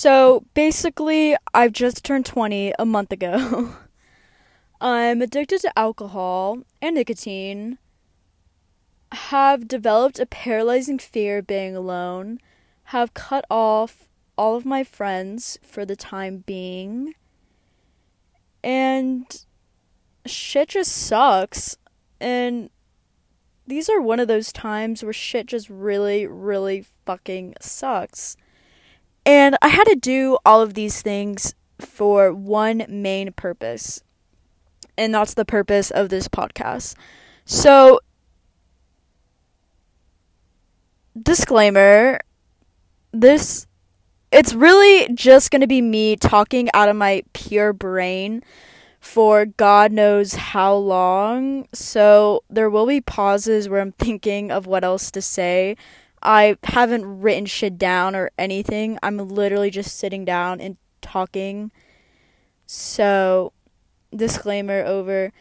So basically, I've just turned 20 a month ago. I'm addicted to alcohol and nicotine, have developed a paralyzing fear of being alone, have cut off all of my friends for the time being, and shit just sucks. And these are one of those times where shit just really, really fucking sucks. And I had to do all of these things for one main purpose. And that's the purpose of this podcast. So, disclaimer this it's really just going to be me talking out of my pure brain for God knows how long. So there will be pauses where I'm thinking of what else to say. I haven't written shit down or anything. I'm literally just sitting down and talking. So, disclaimer over.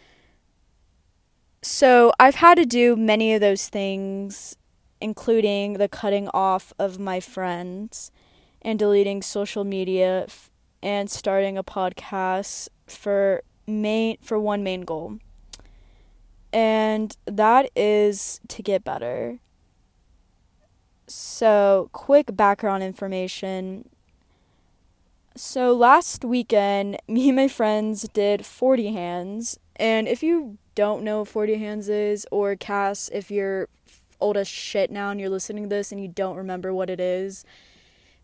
So, I've had to do many of those things, including the cutting off of my friends and deleting social media f- and starting a podcast for main for one main goal. And that is to get better. So, quick background information. So, last weekend, me and my friends did 40 hands. And if you don't know what 40 hands is, or Cass, if you're old as shit now and you're listening to this and you don't remember what it is,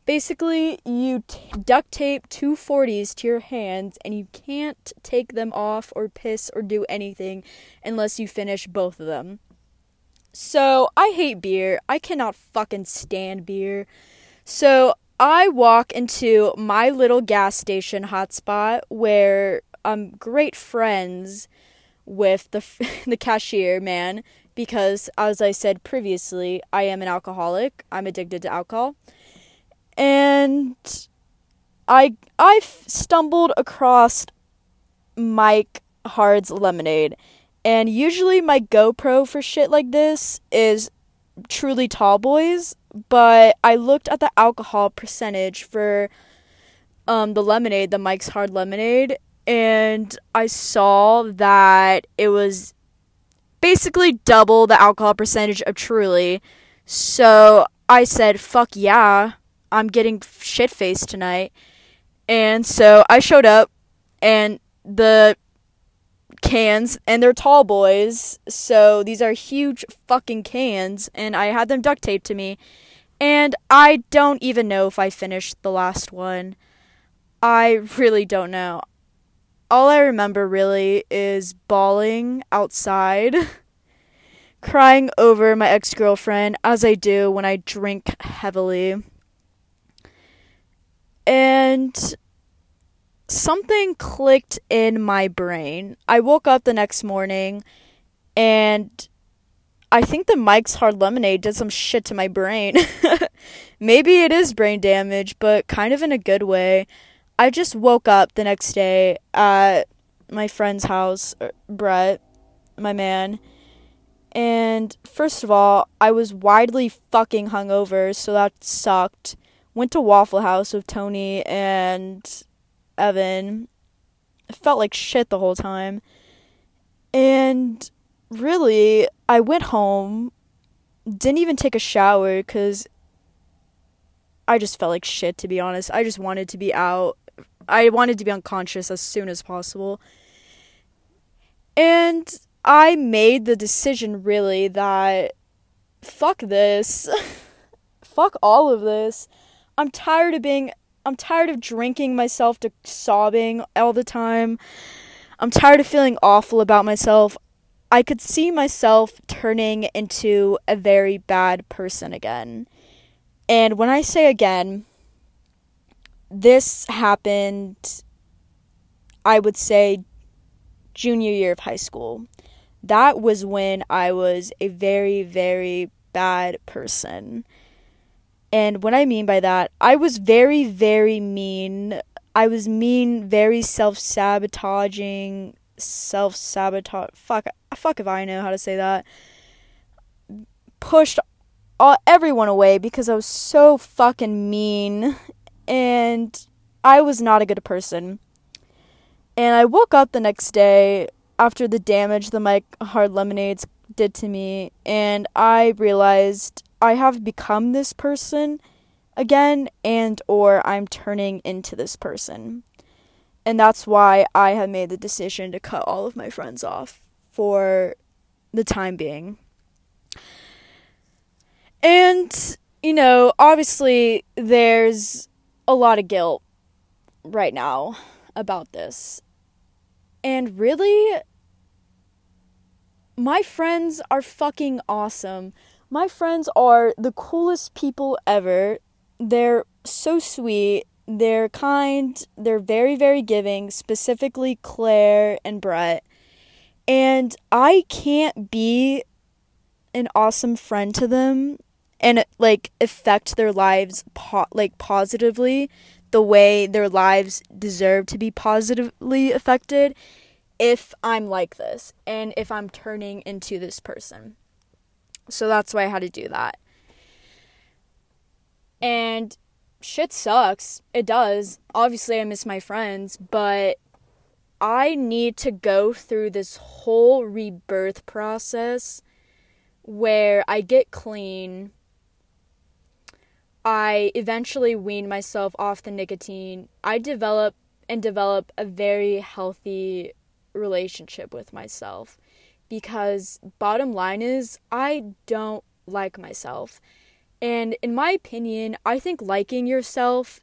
basically you t- duct tape two 40s to your hands and you can't take them off or piss or do anything unless you finish both of them. So, I hate beer. I cannot fucking stand beer. So, I walk into my little gas station hotspot where I'm great friends with the the cashier man because as I said previously, I am an alcoholic. I'm addicted to alcohol and I I've stumbled across Mike Hard's lemonade, and usually my GoPro for shit like this is truly tall boys, but I looked at the alcohol percentage for um the lemonade, the Mike's Hard lemonade, and I saw that it was basically double the alcohol percentage of Truly. So I said, "Fuck yeah." I'm getting shit faced tonight. And so I showed up and the cans and they're tall boys. So these are huge fucking cans and I had them duct taped to me. And I don't even know if I finished the last one. I really don't know. All I remember really is bawling outside, crying over my ex girlfriend, as I do when I drink heavily and something clicked in my brain. I woke up the next morning and I think the Mike's Hard Lemonade did some shit to my brain. Maybe it is brain damage, but kind of in a good way. I just woke up the next day at my friend's house, er, Brett, my man. And first of all, I was widely fucking hungover, so that sucked went to Waffle House with Tony and Evan. felt like shit the whole time. And really, I went home, didn't even take a shower because I just felt like shit, to be honest. I just wanted to be out. I wanted to be unconscious as soon as possible. And I made the decision, really, that fuck this. fuck all of this. I'm tired of being I'm tired of drinking myself to sobbing all the time. I'm tired of feeling awful about myself. I could see myself turning into a very bad person again. And when I say again, this happened, I would say, junior year of high school. That was when I was a very, very bad person. And what I mean by that, I was very, very mean. I was mean, very self sabotaging, self sabotage. Fuck, fuck if I know how to say that. Pushed all, everyone away because I was so fucking mean and I was not a good person. And I woke up the next day after the damage the Mike Hard Lemonades did to me, and I realized I have become this person again and or I'm turning into this person. And that's why I have made the decision to cut all of my friends off for the time being. And you know, obviously there's a lot of guilt right now about this. And really, my friends are fucking awesome. My friends are the coolest people ever. They're so sweet. They're kind. They're very, very giving, specifically Claire and Brett. And I can't be an awesome friend to them and like affect their lives po- like positively the way their lives deserve to be positively affected if I'm like this and if I'm turning into this person. So that's why I had to do that. And shit sucks. It does. Obviously, I miss my friends, but I need to go through this whole rebirth process where I get clean. I eventually wean myself off the nicotine. I develop and develop a very healthy relationship with myself because bottom line is I don't like myself. And in my opinion, I think liking yourself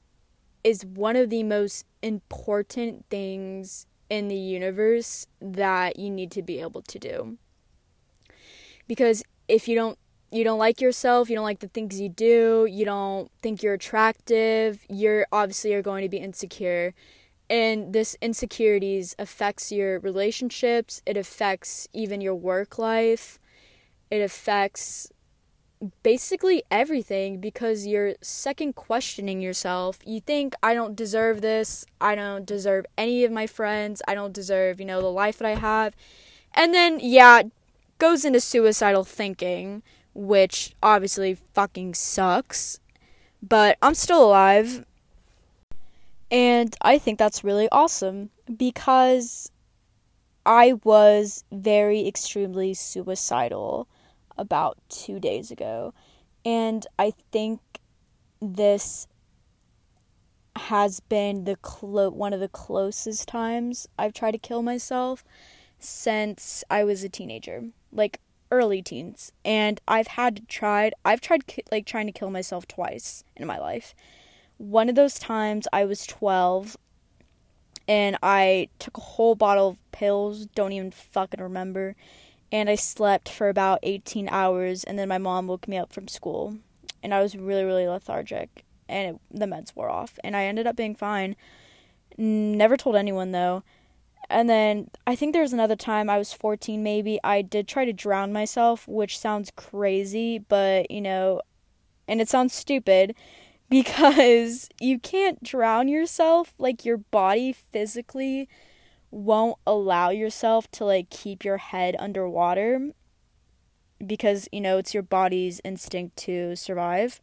is one of the most important things in the universe that you need to be able to do. Because if you don't you don't like yourself, you don't like the things you do, you don't think you're attractive, you're obviously you're going to be insecure and this insecurities affects your relationships it affects even your work life it affects basically everything because you're second questioning yourself. You think i don't deserve this. I don't deserve any of my friends. I don't deserve you know the life that i have. And then yeah goes into suicidal thinking which obviously fucking sucks but i'm still alive and I think that's really awesome because I was very extremely suicidal about two days ago. And I think this has been the clo- one of the closest times I've tried to kill myself since I was a teenager, like early teens. And I've had tried I've tried like trying to kill myself twice in my life. One of those times I was 12 and I took a whole bottle of pills, don't even fucking remember, and I slept for about 18 hours and then my mom woke me up from school and I was really really lethargic and it, the meds wore off and I ended up being fine. Never told anyone though. And then I think there was another time I was 14 maybe. I did try to drown myself, which sounds crazy, but you know, and it sounds stupid, because you can't drown yourself like your body physically won't allow yourself to like keep your head underwater because you know it's your body's instinct to survive.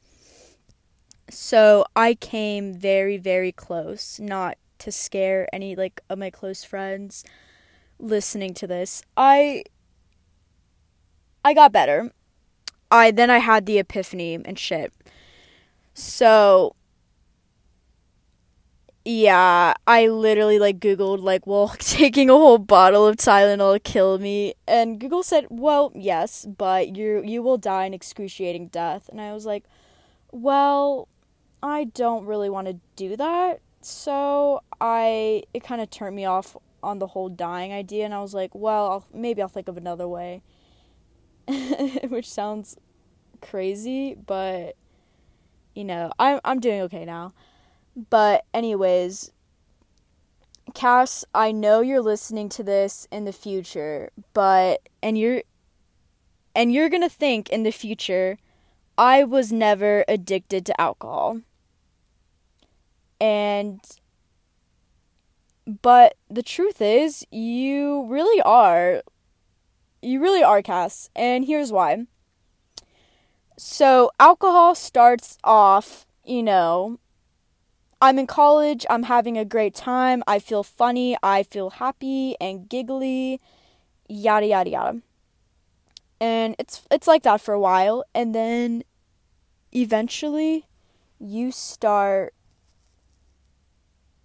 So i came very very close not to scare any like of my close friends listening to this. I i got better. I then i had the epiphany and shit so yeah, I literally like googled like, well, taking a whole bottle of Tylenol will kill me, and Google said, well, yes, but you you will die an excruciating death, and I was like, well, I don't really want to do that, so I it kind of turned me off on the whole dying idea, and I was like, well, I'll, maybe I'll think of another way, which sounds crazy, but you know, I'm I'm doing okay now. But anyways, Cass, I know you're listening to this in the future, but and you're and you're going to think in the future I was never addicted to alcohol. And but the truth is, you really are. You really are, Cass. And here's why. So, alcohol starts off, you know, I'm in college, I'm having a great time, I feel funny, I feel happy and giggly, yada yada yada. And it's it's like that for a while and then eventually you start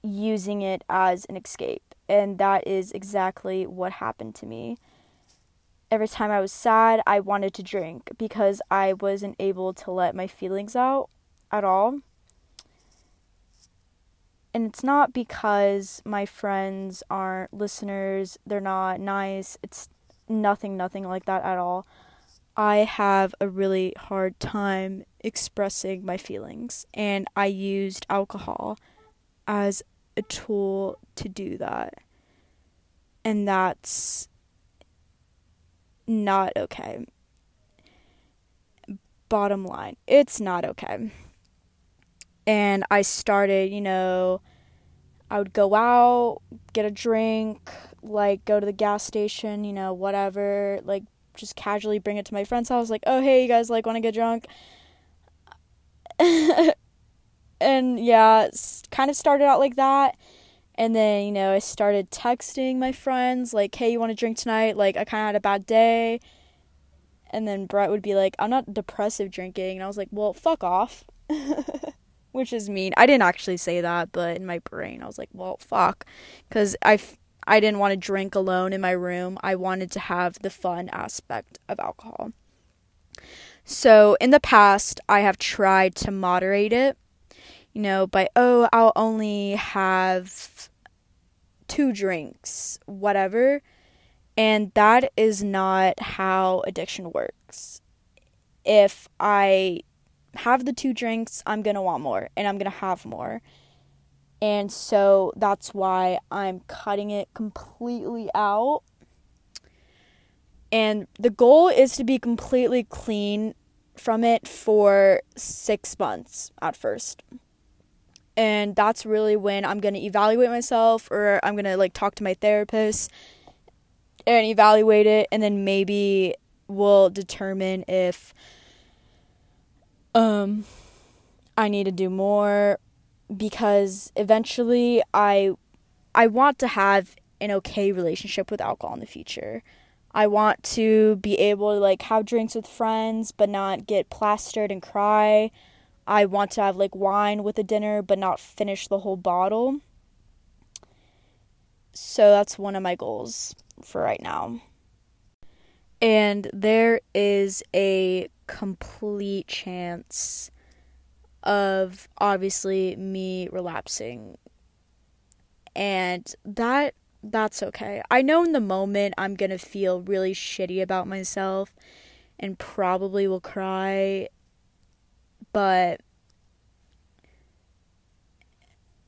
using it as an escape. And that is exactly what happened to me. Every time I was sad, I wanted to drink because I wasn't able to let my feelings out at all. And it's not because my friends aren't listeners, they're not nice. It's nothing, nothing like that at all. I have a really hard time expressing my feelings, and I used alcohol as a tool to do that. And that's not okay. Bottom line, it's not okay. And I started, you know, I would go out, get a drink, like go to the gas station, you know, whatever, like just casually bring it to my friend's house, like, oh, hey, you guys like want to get drunk? and yeah, kind of started out like that. And then, you know, I started texting my friends, like, hey, you want to drink tonight? Like, I kind of had a bad day. And then Brett would be like, I'm not depressive drinking. And I was like, well, fuck off. Which is mean. I didn't actually say that, but in my brain, I was like, well, fuck. Because I, f- I didn't want to drink alone in my room. I wanted to have the fun aspect of alcohol. So, in the past, I have tried to moderate it you know, by, oh, I'll only have two drinks, whatever. And that is not how addiction works. If I have the two drinks, I'm going to want more and I'm going to have more. And so that's why I'm cutting it completely out. And the goal is to be completely clean from it for six months at first and that's really when I'm going to evaluate myself or I'm going to like talk to my therapist and evaluate it and then maybe we'll determine if um I need to do more because eventually I I want to have an okay relationship with alcohol in the future. I want to be able to like have drinks with friends but not get plastered and cry. I want to have like wine with a dinner but not finish the whole bottle. So that's one of my goals for right now. And there is a complete chance of obviously me relapsing. And that that's okay. I know in the moment I'm going to feel really shitty about myself and probably will cry but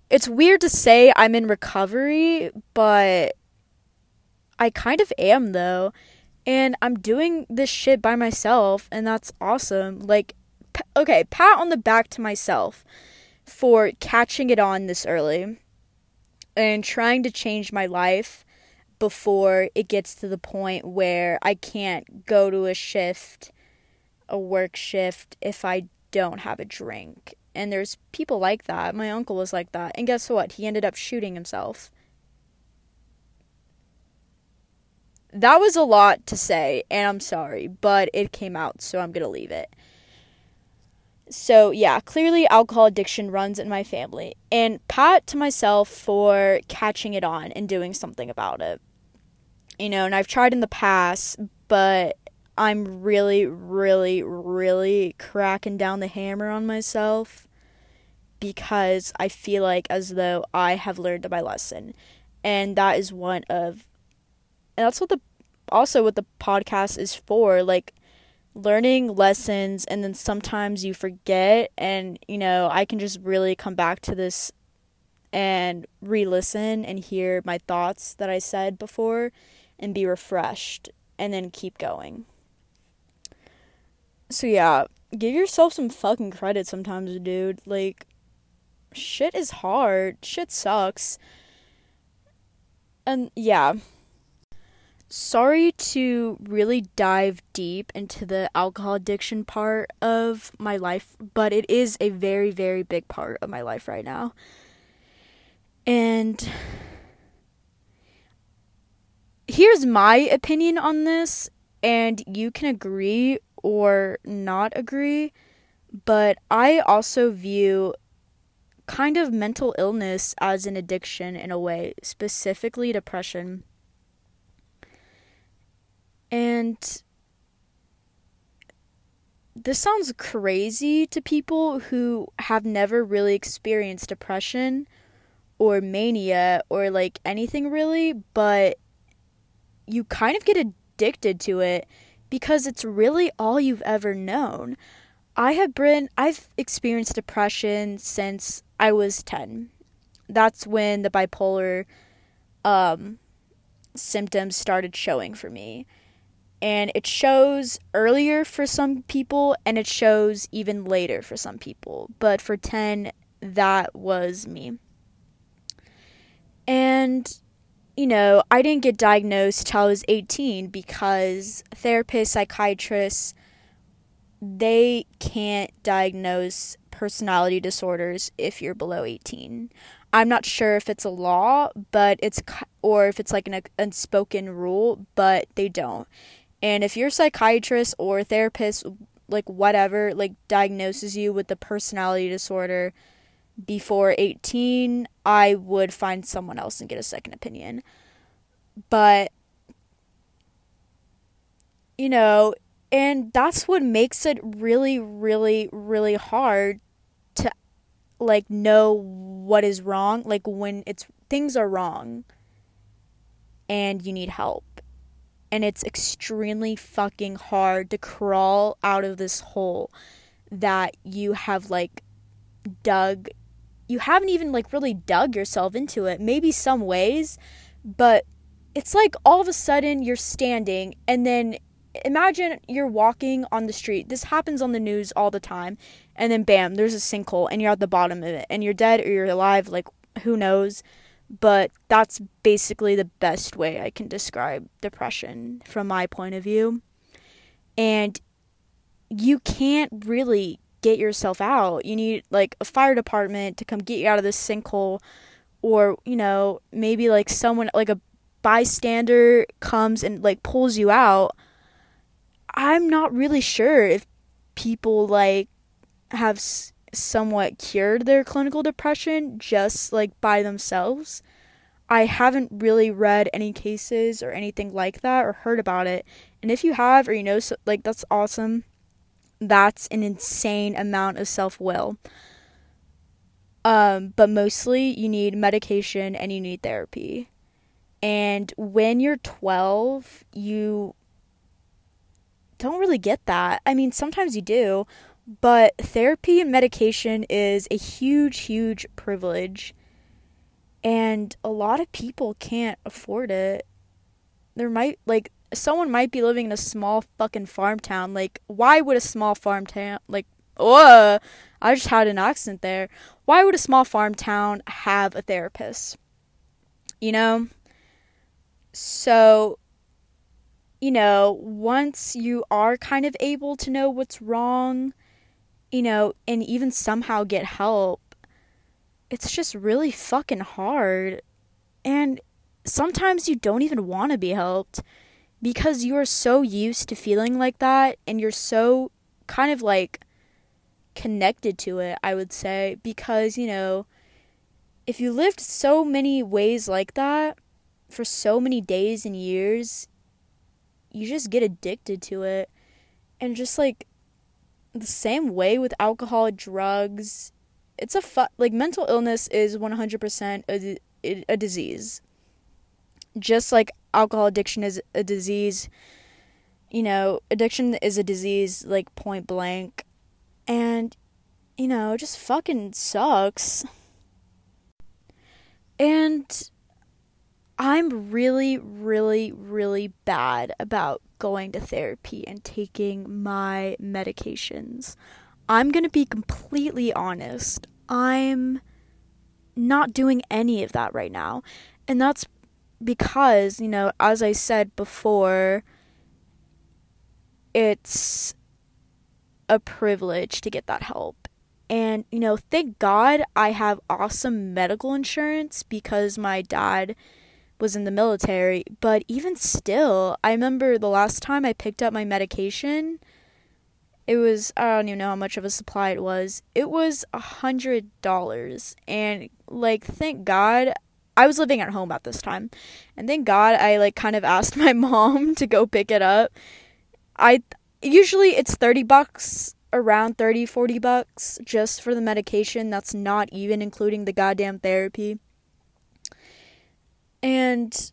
it's weird to say I'm in recovery, but I kind of am though. And I'm doing this shit by myself, and that's awesome. Like, okay, pat on the back to myself for catching it on this early and trying to change my life before it gets to the point where I can't go to a shift, a work shift, if I don't have a drink. And there's people like that. My uncle was like that. And guess what? He ended up shooting himself. That was a lot to say, and I'm sorry, but it came out, so I'm going to leave it. So, yeah, clearly alcohol addiction runs in my family. And pat to myself for catching it on and doing something about it. You know, and I've tried in the past, but I'm really, really, really cracking down the hammer on myself because I feel like as though I have learned my lesson. And that is one of, and that's what the, also what the podcast is for. Like, learning lessons and then sometimes you forget and you know i can just really come back to this and re-listen and hear my thoughts that i said before and be refreshed and then keep going so yeah, give yourself some fucking credit sometimes, dude. Like shit is hard. Shit sucks. And yeah. sorry to really dive deep into the alcohol addiction part of my life, but it is a very, very big part of my life right now. And here's my opinion on this, and you can agree or not agree, but I also view kind of mental illness as an addiction in a way, specifically depression. And this sounds crazy to people who have never really experienced depression or mania or like anything really, but you kind of get addicted to it because it's really all you've ever known. I have been I've experienced depression since I was 10. That's when the bipolar um, symptoms started showing for me. And it shows earlier for some people and it shows even later for some people. But for 10, that was me. And, you know, I didn't get diagnosed till I was 18 because therapists, psychiatrists, they can't diagnose personality disorders if you're below 18. I'm not sure if it's a law, but it's or if it's like an unspoken rule, but they don't. And if your psychiatrist or therapist like whatever like diagnoses you with the personality disorder before 18, I would find someone else and get a second opinion. But you know, and that's what makes it really really really hard to like know what is wrong like when it's things are wrong and you need help and it's extremely fucking hard to crawl out of this hole that you have like dug you haven't even like really dug yourself into it maybe some ways but it's like all of a sudden you're standing and then imagine you're walking on the street. This happens on the news all the time. And then bam, there's a sinkhole and you're at the bottom of it and you're dead or you're alive, like who knows. But that's basically the best way I can describe depression from my point of view. And you can't really get yourself out. You need like a fire department to come get you out of this sinkhole or, you know, maybe like someone like a bystander comes and like pulls you out I'm not really sure if people like have s- somewhat cured their clinical depression just like by themselves. I haven't really read any cases or anything like that or heard about it. And if you have or you know so, like that's awesome. That's an insane amount of self-will. Um, but mostly you need medication and you need therapy. And when you're 12, you don't really get that. I mean, sometimes you do, but therapy and medication is a huge, huge privilege. And a lot of people can't afford it. There might, like, someone might be living in a small fucking farm town. Like, why would a small farm town, like, oh, I just had an accent there. Why would a small farm town have a therapist? You know? So, you know, once you are kind of able to know what's wrong, you know, and even somehow get help, it's just really fucking hard. And sometimes you don't even want to be helped because you are so used to feeling like that and you're so kind of like connected to it, I would say, because, you know, if you lived so many ways like that for so many days and years, you just get addicted to it. And just like the same way with alcohol, drugs, it's a fu- like mental illness is 100% a, a disease. Just like alcohol addiction is a disease, you know, addiction is a disease like point blank. And you know, it just fucking sucks. And I'm really, really, really bad about going to therapy and taking my medications. I'm going to be completely honest. I'm not doing any of that right now. And that's because, you know, as I said before, it's a privilege to get that help. And, you know, thank God I have awesome medical insurance because my dad was in the military. But even still, I remember the last time I picked up my medication, it was, I don't even know how much of a supply it was. It was a hundred dollars. And, like, thank God I was living at home at this time. And thank God I, like, kind of asked my mom to go pick it up. I, usually it's 30 bucks around 30 40 bucks just for the medication that's not even including the goddamn therapy and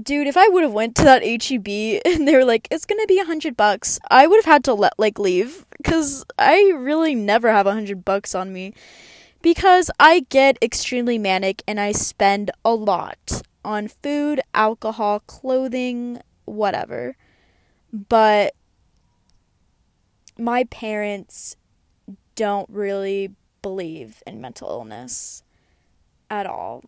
dude if i would have went to that H-E-B and they were like it's gonna be a hundred bucks i would have had to let like leave because i really never have a hundred bucks on me because i get extremely manic and i spend a lot on food alcohol clothing whatever but my parents don't really believe in mental illness at all.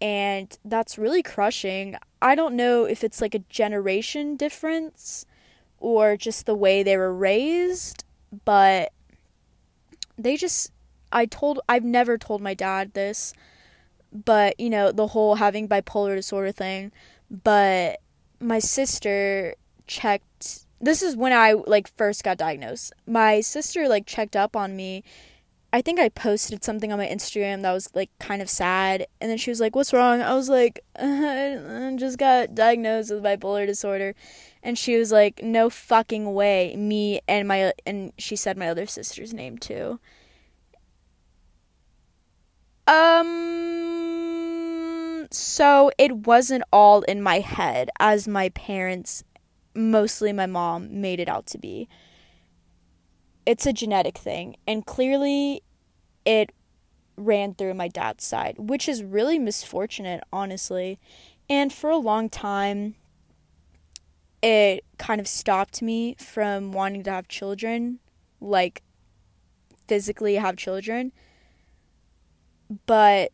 And that's really crushing. I don't know if it's like a generation difference or just the way they were raised, but they just I told I've never told my dad this, but you know, the whole having bipolar disorder thing, but my sister checked this is when I like first got diagnosed. My sister like checked up on me. I think I posted something on my Instagram that was like kind of sad, and then she was like, "What's wrong?" I was like, "I just got diagnosed with bipolar disorder," and she was like, "No fucking way!" Me and my and she said my other sister's name too. Um, so it wasn't all in my head as my parents mostly my mom made it out to be. It's a genetic thing, and clearly it ran through my dad's side, which is really misfortunate, honestly. And for a long time, it kind of stopped me from wanting to have children, like physically have children. But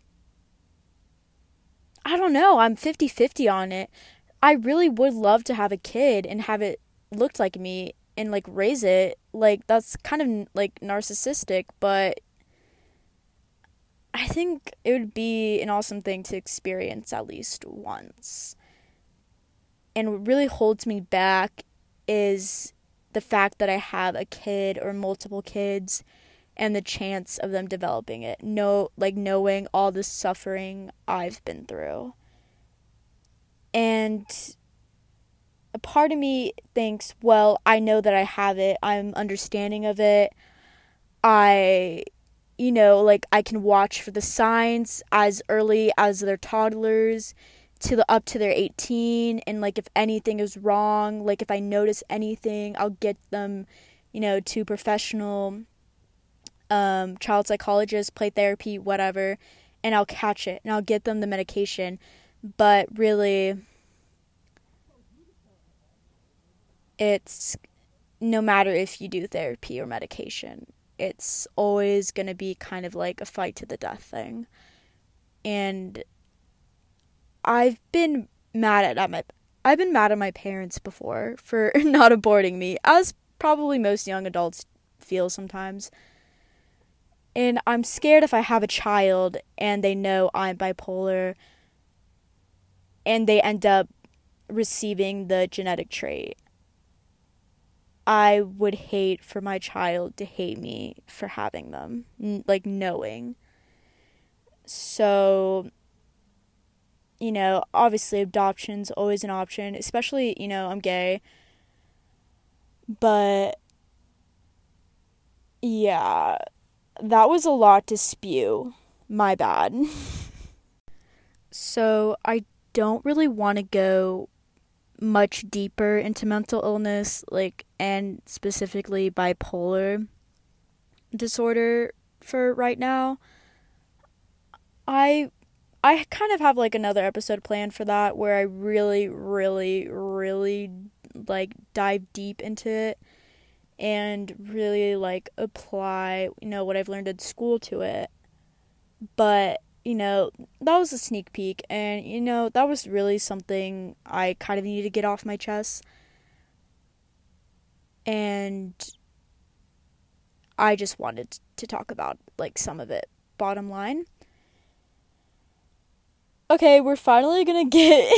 I don't know, I'm 50 50 on it. I really would love to have a kid and have it looked like me and like raise it. Like that's kind of like narcissistic, but I think it would be an awesome thing to experience at least once. And what really holds me back is the fact that I have a kid or multiple kids and the chance of them developing it. No like knowing all the suffering I've been through. And a part of me thinks, well, I know that I have it. I'm understanding of it. I you know, like I can watch for the signs as early as their toddlers to the up to their 18 and like if anything is wrong, like if I notice anything, I'll get them, you know, to professional um child psychologists, play therapy, whatever, and I'll catch it and I'll get them the medication. But really it's no matter if you do therapy or medication it's always going to be kind of like a fight to the death thing. And i've been mad at my i've been mad at my parents before for not aborting me as probably most young adults feel sometimes and i'm scared if i have a child and they know i'm bipolar and they end up receiving the genetic trait. I would hate for my child to hate me for having them, like knowing. So, you know, obviously adoption's always an option, especially, you know, I'm gay. But yeah, that was a lot to spew. My bad. so, I don't really want to go much deeper into mental illness, like, and specifically bipolar disorder for right now. I I kind of have like another episode planned for that where I really really really like dive deep into it and really like apply, you know, what I've learned in school to it. But you know, that was a sneak peek. And, you know, that was really something I kind of needed to get off my chest. And I just wanted to talk about, like, some of it. Bottom line. Okay, we're finally gonna get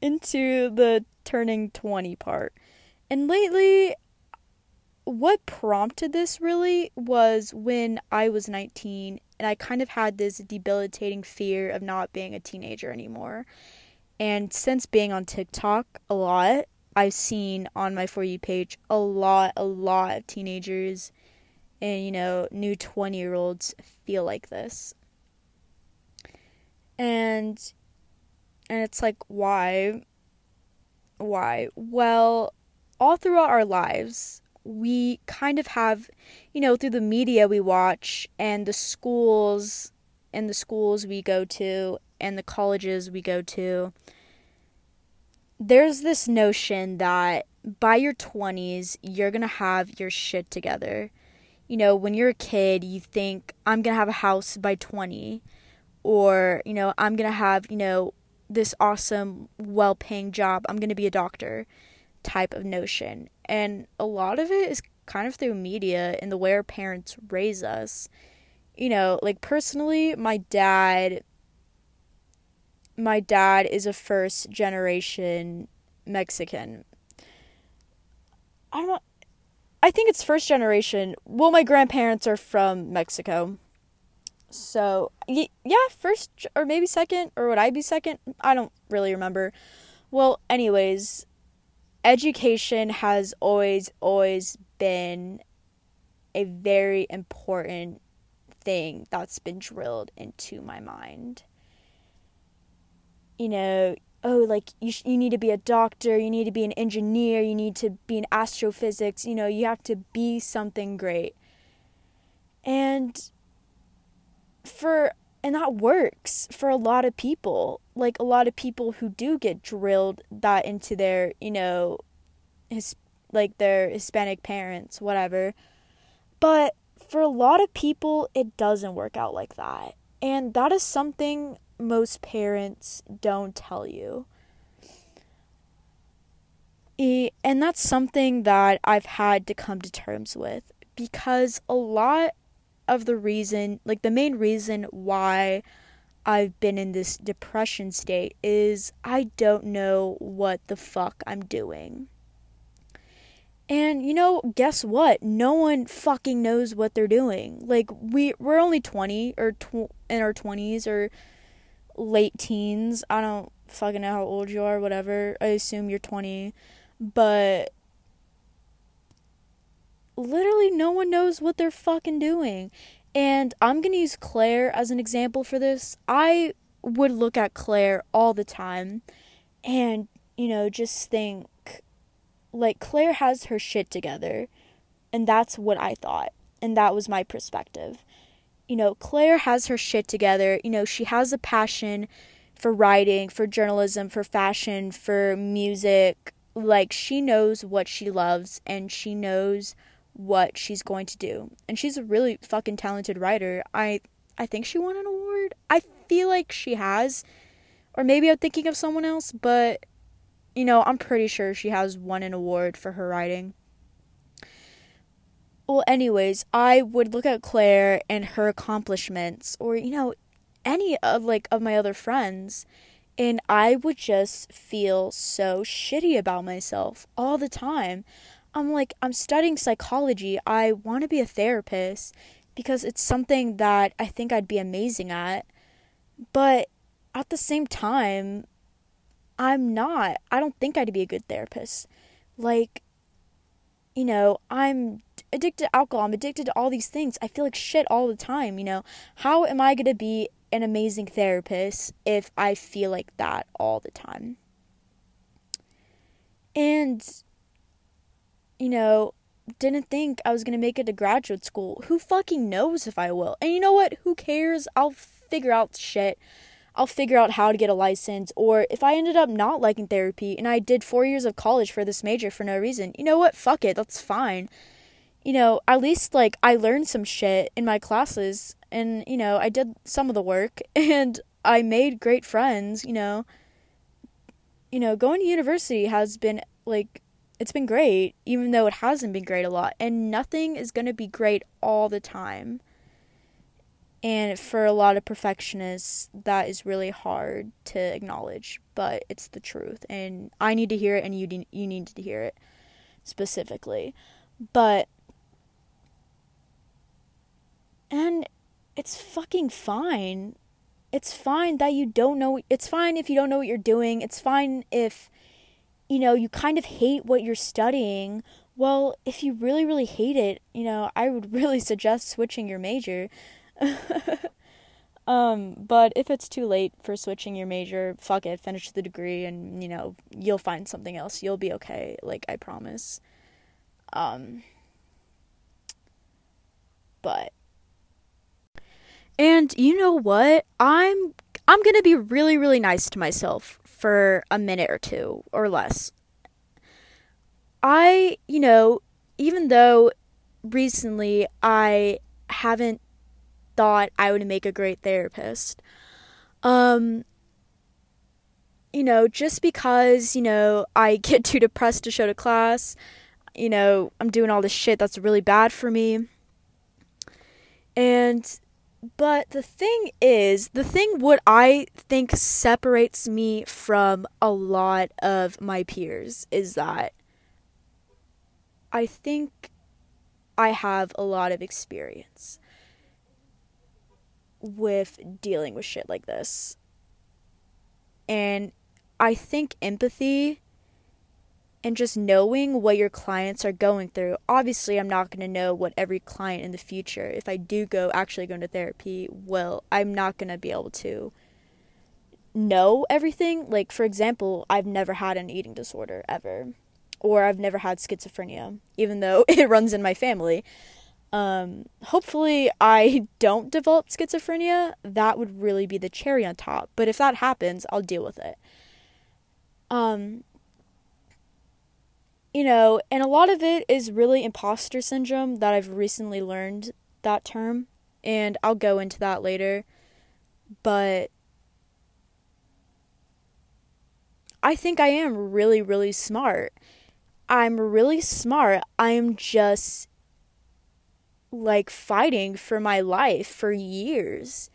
into the turning 20 part. And lately, what prompted this really was when I was 19 and I kind of had this debilitating fear of not being a teenager anymore. And since being on TikTok a lot, I've seen on my For You page a lot, a lot of teenagers and, you know, new 20 year olds feel like this. And, and it's like, why? Why? Well, all throughout our lives, we kind of have, you know, through the media we watch and the schools and the schools we go to and the colleges we go to, there's this notion that by your 20s, you're going to have your shit together. You know, when you're a kid, you think, I'm going to have a house by 20, or, you know, I'm going to have, you know, this awesome, well paying job. I'm going to be a doctor type of notion. And a lot of it is kind of through media and the way our parents raise us. You know, like personally, my dad my dad is a first generation Mexican. I don't I think it's first generation. Well, my grandparents are from Mexico. So, yeah, first or maybe second or would I be second? I don't really remember. Well, anyways, education has always, always been a very important thing that's been drilled into my mind. You know, oh, like you, sh- you need to be a doctor, you need to be an engineer, you need to be in astrophysics, you know, you have to be something great. And for and that works for a lot of people. Like a lot of people who do get drilled that into their you know his like their hispanic parents whatever. But for a lot of people it doesn't work out like that. And that is something most parents don't tell you. And that's something that I've had to come to terms with because a lot of the reason, like the main reason why I've been in this depression state is I don't know what the fuck I'm doing. And you know, guess what? No one fucking knows what they're doing. Like we we're only 20 or tw- in our 20s or late teens. I don't fucking know how old you are, whatever. I assume you're 20. But literally no one knows what they're fucking doing. And I'm going to use Claire as an example for this. I would look at Claire all the time and, you know, just think like Claire has her shit together. And that's what I thought. And that was my perspective. You know, Claire has her shit together. You know, she has a passion for writing, for journalism, for fashion, for music. Like, she knows what she loves and she knows what she's going to do. And she's a really fucking talented writer. I I think she won an award. I feel like she has. Or maybe I'm thinking of someone else, but you know, I'm pretty sure she has won an award for her writing. Well, anyways, I would look at Claire and her accomplishments or you know, any of like of my other friends and I would just feel so shitty about myself all the time. I'm like, I'm studying psychology. I want to be a therapist because it's something that I think I'd be amazing at. But at the same time, I'm not. I don't think I'd be a good therapist. Like, you know, I'm addicted to alcohol. I'm addicted to all these things. I feel like shit all the time, you know. How am I going to be an amazing therapist if I feel like that all the time? And you know, didn't think I was going to make it to graduate school. Who fucking knows if I will? And you know what? Who cares? I'll figure out shit. I'll figure out how to get a license. Or if I ended up not liking therapy and I did four years of college for this major for no reason, you know what? Fuck it. That's fine. you know, at least like I learned some shit in my classes and, you know, I did some of the work and I made great friends, you know. You know, going to university has been like it's been great even though it hasn't been great a lot and nothing is going to be great all the time. And for a lot of perfectionists, that is really hard to acknowledge, but it's the truth and I need to hear it and you need, you need to hear it specifically. But and it's fucking fine. It's fine that you don't know. It's fine if you don't know what you're doing. It's fine if, you know, you kind of hate what you're studying. Well, if you really, really hate it, you know, I would really suggest switching your major. um, but if it's too late for switching your major, fuck it, finish the degree and, you know, you'll find something else. You'll be okay, like I promise. Um, but and you know what? I'm I'm going to be really really nice to myself for a minute or two or less. I, you know, even though recently I haven't thought I would make a great therapist. Um you know, just because, you know, I get too depressed to show to class, you know, I'm doing all this shit that's really bad for me. And but the thing is, the thing what I think separates me from a lot of my peers is that I think I have a lot of experience with dealing with shit like this. And I think empathy and just knowing what your clients are going through. Obviously, I'm not going to know what every client in the future, if I do go actually go into therapy, will, I'm not going to be able to know everything. Like, for example, I've never had an eating disorder ever, or I've never had schizophrenia, even though it runs in my family. Um, hopefully, I don't develop schizophrenia. That would really be the cherry on top. But if that happens, I'll deal with it. Um, you know, and a lot of it is really imposter syndrome that I've recently learned that term, and I'll go into that later. But I think I am really, really smart. I'm really smart. I'm just like fighting for my life for years.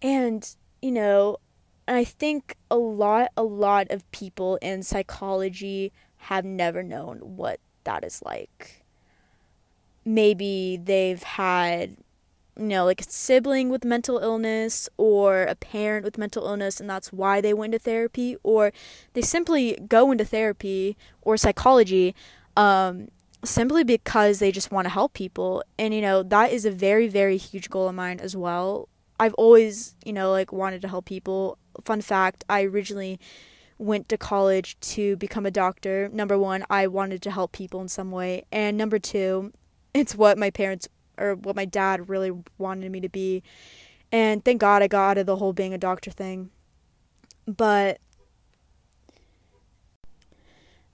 And, you know, I think a lot, a lot of people in psychology have never known what that is like. Maybe they've had, you know, like a sibling with mental illness or a parent with mental illness, and that's why they went to therapy, or they simply go into therapy or psychology um, simply because they just want to help people. And, you know, that is a very, very huge goal of mine as well. I've always, you know, like wanted to help people. Fun fact, I originally went to college to become a doctor. Number one, I wanted to help people in some way. And number two, it's what my parents or what my dad really wanted me to be. And thank God I got out of the whole being a doctor thing. But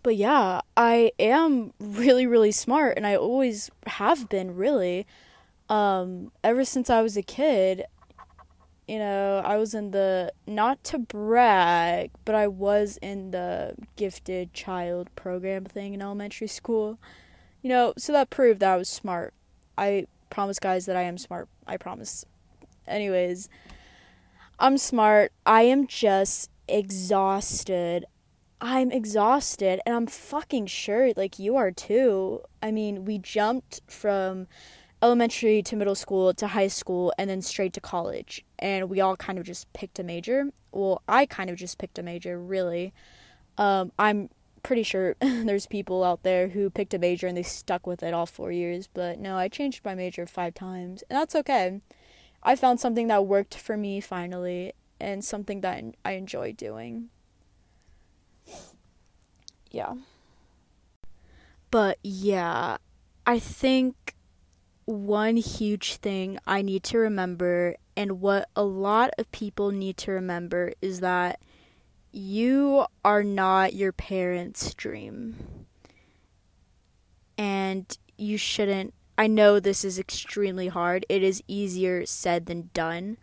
but yeah, I am really really smart and I always have been really um ever since I was a kid you know, I was in the not to brag, but I was in the gifted child program thing in elementary school. You know, so that proved that I was smart. I promise guys that I am smart. I promise. Anyways, I'm smart. I am just exhausted. I'm exhausted and I'm fucking sure like you are too. I mean, we jumped from elementary to middle school to high school and then straight to college. And we all kind of just picked a major. Well, I kind of just picked a major, really. Um, I'm pretty sure there's people out there who picked a major and they stuck with it all four years. But no, I changed my major five times. And that's okay. I found something that worked for me finally and something that I enjoy doing. Yeah. But yeah, I think one huge thing I need to remember, and what a lot of people need to remember, is that you are not your parents' dream. And you shouldn't I know this is extremely hard. It is easier said than done,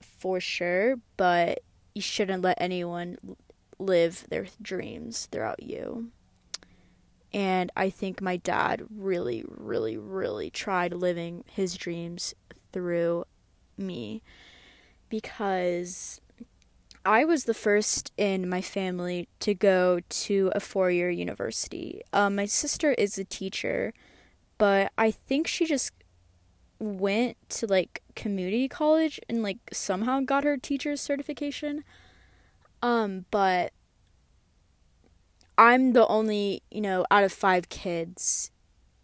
for sure, but you shouldn't let anyone live their dreams throughout you. And I think my dad really, really, really tried living his dreams through me because I was the first in my family to go to a four year university. Um, my sister is a teacher, but I think she just went to like community college and like somehow got her teacher's certification. Um, but I'm the only, you know, out of five kids.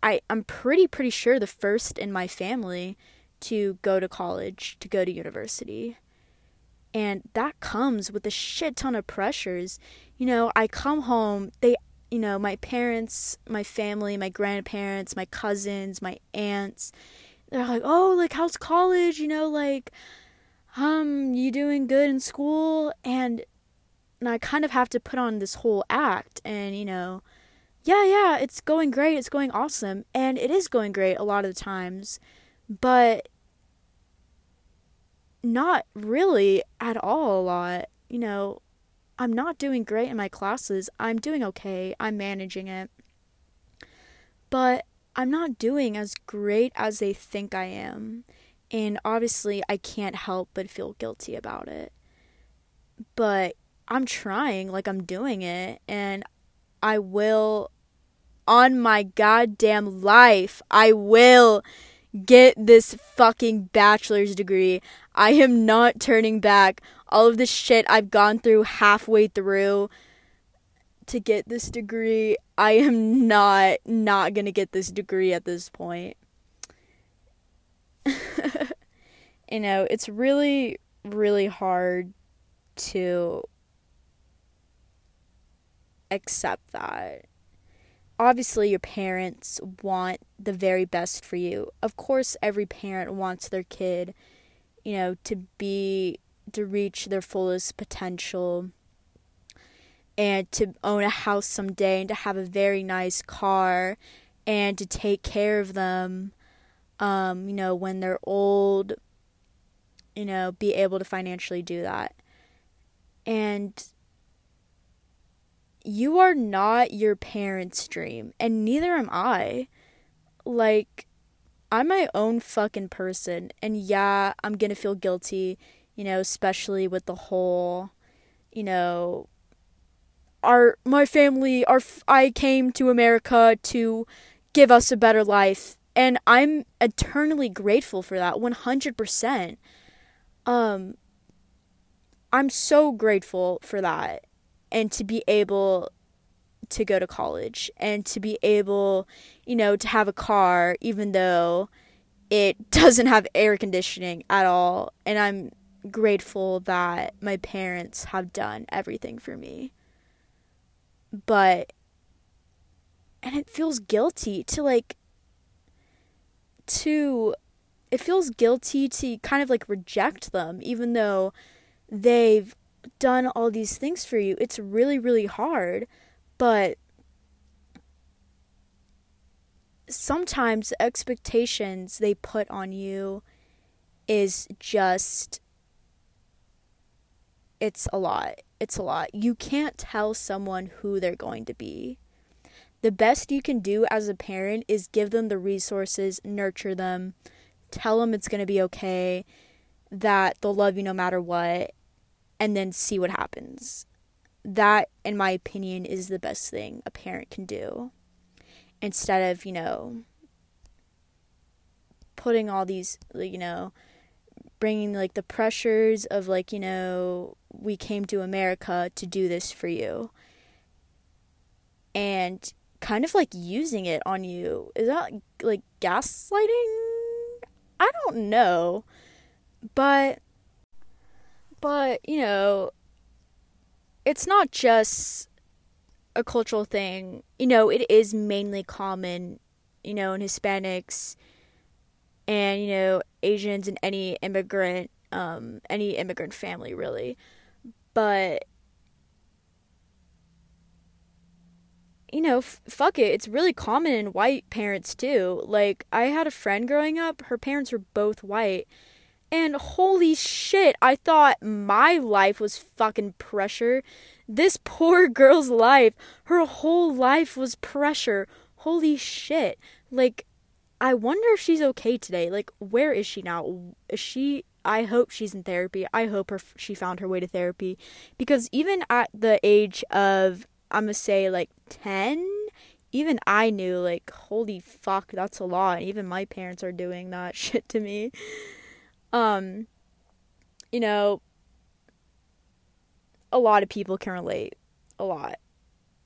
I, I'm pretty, pretty sure the first in my family to go to college, to go to university. And that comes with a shit ton of pressures. You know, I come home, they, you know, my parents, my family, my grandparents, my cousins, my aunts, they're like, oh, like, how's college? You know, like, um, you doing good in school? And and I kind of have to put on this whole act and, you know, yeah, yeah, it's going great, it's going awesome, and it is going great a lot of the times, but not really at all a lot. You know, I'm not doing great in my classes. I'm doing okay. I'm managing it. But I'm not doing as great as they think I am. And obviously, I can't help but feel guilty about it. But I'm trying, like I'm doing it, and I will, on my goddamn life, I will get this fucking bachelor's degree. I am not turning back. All of the shit I've gone through halfway through to get this degree, I am not not going to get this degree at this point. you know, it's really really hard to accept that. Obviously, your parents want the very best for you. Of course, every parent wants their kid, you know, to be, to reach their fullest potential and to own a house someday and to have a very nice car and to take care of them, um, you know, when they're old, you know, be able to financially do that. And you are not your parents' dream, and neither am I. Like, I'm my own fucking person, and yeah, I'm gonna feel guilty, you know, especially with the whole, you know, our my family, our I came to America to give us a better life, and I'm eternally grateful for that, 100%. Um, I'm so grateful for that and to be able to go to college and to be able, you know, to have a car even though it doesn't have air conditioning at all. And I'm grateful that my parents have done everything for me. But and it feels guilty to like to it feels guilty to kind of like reject them even though they've done all these things for you. It's really, really hard. But sometimes the expectations they put on you is just it's a lot. It's a lot. You can't tell someone who they're going to be. The best you can do as a parent is give them the resources, nurture them, tell them it's going to be okay, that they'll love you no matter what, and then see what happens. That, in my opinion, is the best thing a parent can do. Instead of, you know, putting all these, you know, bringing like the pressures of, like, you know, we came to America to do this for you. And kind of like using it on you. Is that like gaslighting? I don't know. But but, you know, it's not just a cultural thing. You know, it is mainly common, you know, in Hispanics and, you know, Asians and any immigrant, um, any immigrant family, really. But, you know, f- fuck it. It's really common in white parents too. Like, I had a friend growing up, her parents were both white. And holy shit, I thought my life was fucking pressure. This poor girl's life, her whole life was pressure. Holy shit. Like, I wonder if she's okay today. Like, where is she now? Is she I hope she's in therapy. I hope her she found her way to therapy because even at the age of I'm gonna say like 10, even I knew like holy fuck that's a lot. Even my parents are doing that shit to me. Um you know a lot of people can relate a lot.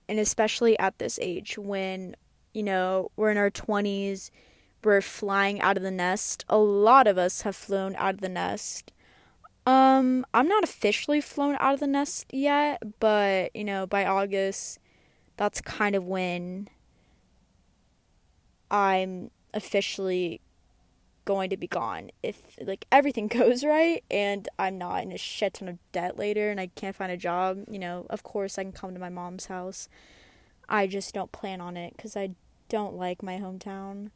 And especially at this age when you know we're in our 20s we're flying out of the nest. A lot of us have flown out of the nest. Um, I'm not officially flown out of the nest yet, but you know, by August, that's kind of when I'm officially going to be gone. If like everything goes right and I'm not in a shit ton of debt later and I can't find a job, you know, of course I can come to my mom's house. I just don't plan on it cuz I don't like my hometown.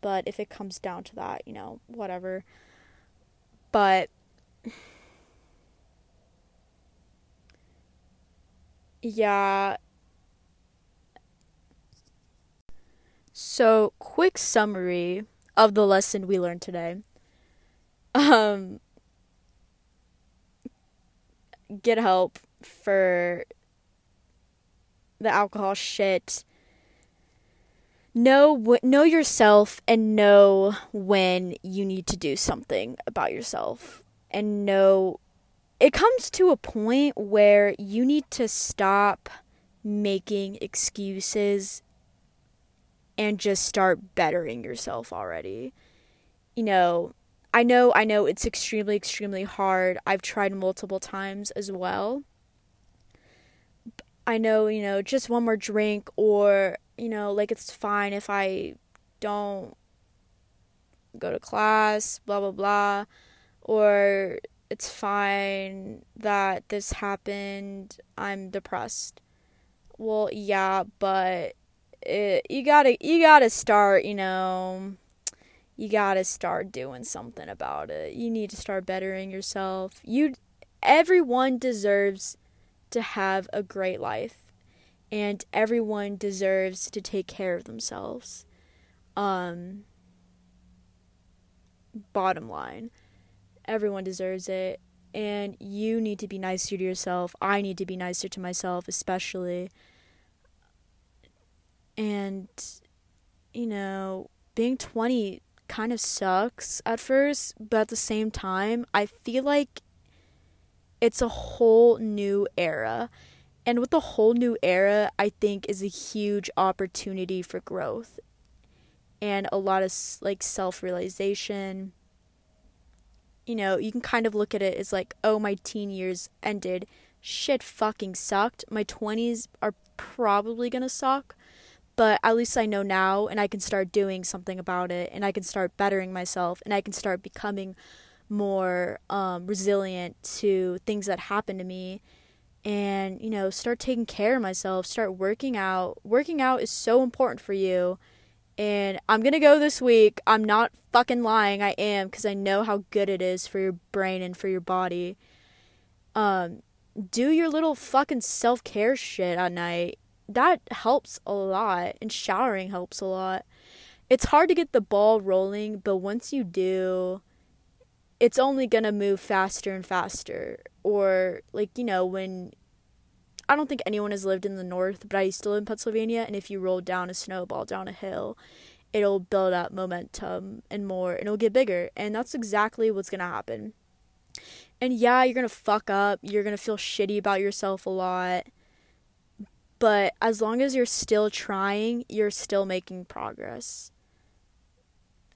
But if it comes down to that, you know, whatever. But yeah. So, quick summary of the lesson we learned today. Um get help for the alcohol shit know know yourself and know when you need to do something about yourself and know it comes to a point where you need to stop making excuses and just start bettering yourself already. You know, I know I know it's extremely extremely hard. I've tried multiple times as well. I know, you know, just one more drink or you know, like it's fine if I don't go to class, blah, blah, blah, or it's fine that this happened, I'm depressed. Well, yeah, but it, you gotta, you gotta start, you know, you gotta start doing something about it. You need to start bettering yourself. You, everyone deserves to have a great life and everyone deserves to take care of themselves. Um, bottom line, everyone deserves it, and you need to be nicer to yourself. I need to be nicer to myself, especially. And, you know, being 20 kind of sucks at first, but at the same time, I feel like it's a whole new era and with the whole new era, I think is a huge opportunity for growth and a lot of like self-realization. You know, you can kind of look at it as like, oh, my teen years ended. Shit fucking sucked. My 20s are probably going to suck, but at least I know now and I can start doing something about it and I can start bettering myself and I can start becoming more um, resilient to things that happen to me. And you know start taking care of myself start working out. Working out is so important for you. And i'm gonna go this week. I'm not fucking lying. I am because i know how good it is for your brain and for your body. Um do your little fucking self-care shit at night that helps a lot and showering helps a lot it's hard to get the ball rolling but once you do it's only going to move faster and faster or like you know when I don't think anyone has lived in the north, but I used to live in Pennsylvania and if you roll down a snowball down a hill, it'll build up momentum and more and it'll get bigger and that's exactly what's going to happen. And yeah, you're going to fuck up, you're going to feel shitty about yourself a lot. But as long as you're still trying, you're still making progress.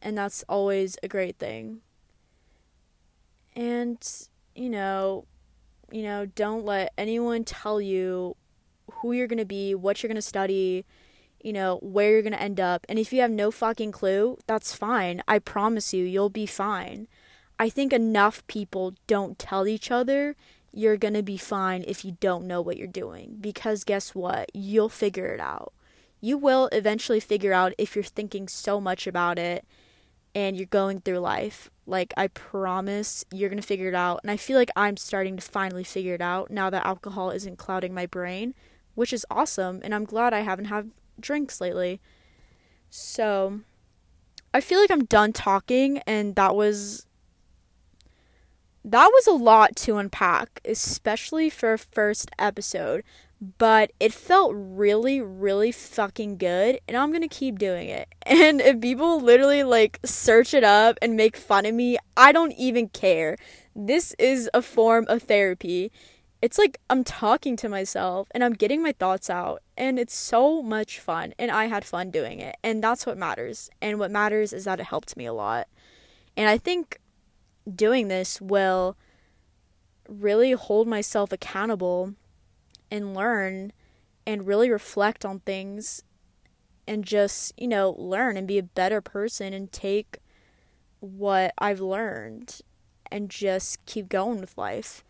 And that's always a great thing. And you know, you know, don't let anyone tell you who you're going to be, what you're going to study, you know, where you're going to end up. And if you have no fucking clue, that's fine. I promise you, you'll be fine. I think enough people don't tell each other you're going to be fine if you don't know what you're doing. Because guess what? You'll figure it out. you will eventually figure out if you're thinking so much about it and you're going through life. Like, I promise you're going to figure it out. And I feel like I'm starting to finally figure it out now that alcohol isn't clouding my brain, which is awesome. And I'm glad I haven't had drinks lately. So, I feel like I'm done talking, and that was. That was a lot to unpack, especially for a first episode but it felt really, really fucking good, and I'm gonna keep doing it. And if people literally like search it up and make fun of me, I don't even care. This is a form of therapy. It's like I'm talking to myself and I'm getting my thoughts out, and it's so much fun, and I had fun doing it, and that's what matters. And what matters is that it helped me a lot. And I think doing this will really hold myself accountable and learn and really reflect on things and just, you know, learn and be a better person and take what I've learned and just keep going with life.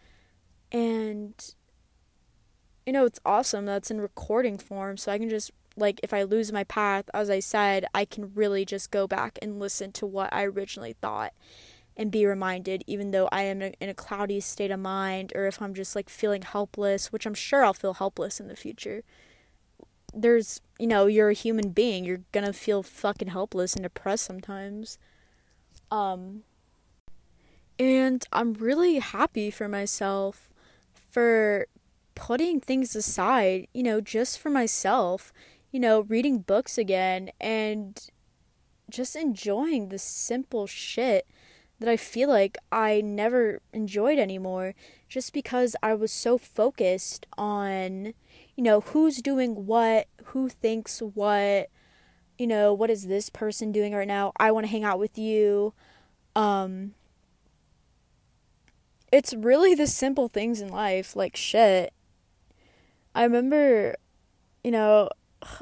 And you know, it's awesome that's in recording form so I can just like if I lose my path, as I said, I can really just go back and listen to what I originally thought and be reminded, even though I am in a cloudy state of mind, or if I'm just like feeling helpless, which I'm sure I'll feel helpless in the future. There's, you know, you're a human being. You're gonna feel fucking helpless and depressed sometimes. Um, and I'm really happy for myself for putting things aside, you know, just for myself, you know, reading books again and just enjoying the simple shit that I feel like I never enjoyed anymore just because I was so focused on, you know, who's doing what, who thinks what, you know, what is this person doing right now? I want to hang out with you. Um it's really the simple things in life, like shit. I remember, you know,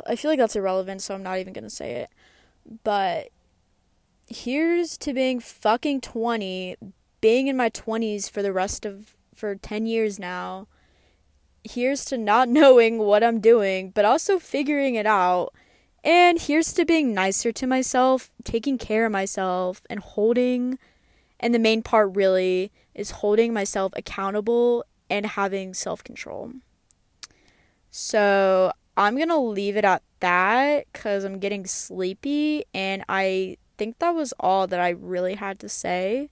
I feel like that's irrelevant, so I'm not even going to say it. But here's to being fucking 20, being in my 20s for the rest of for 10 years now. Here's to not knowing what I'm doing, but also figuring it out. And here's to being nicer to myself, taking care of myself, and holding. And the main part really is holding myself accountable and having self control. So I'm going to leave it at that because I'm getting sleepy and I think that was all that I really had to say.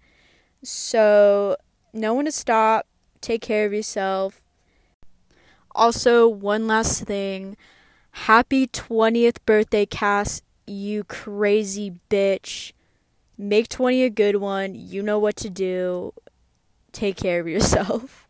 So, know when to stop, take care of yourself. Also, one last thing happy 20th birthday, Cass, you crazy bitch. Make 20 a good one. You know what to do. Take care of yourself.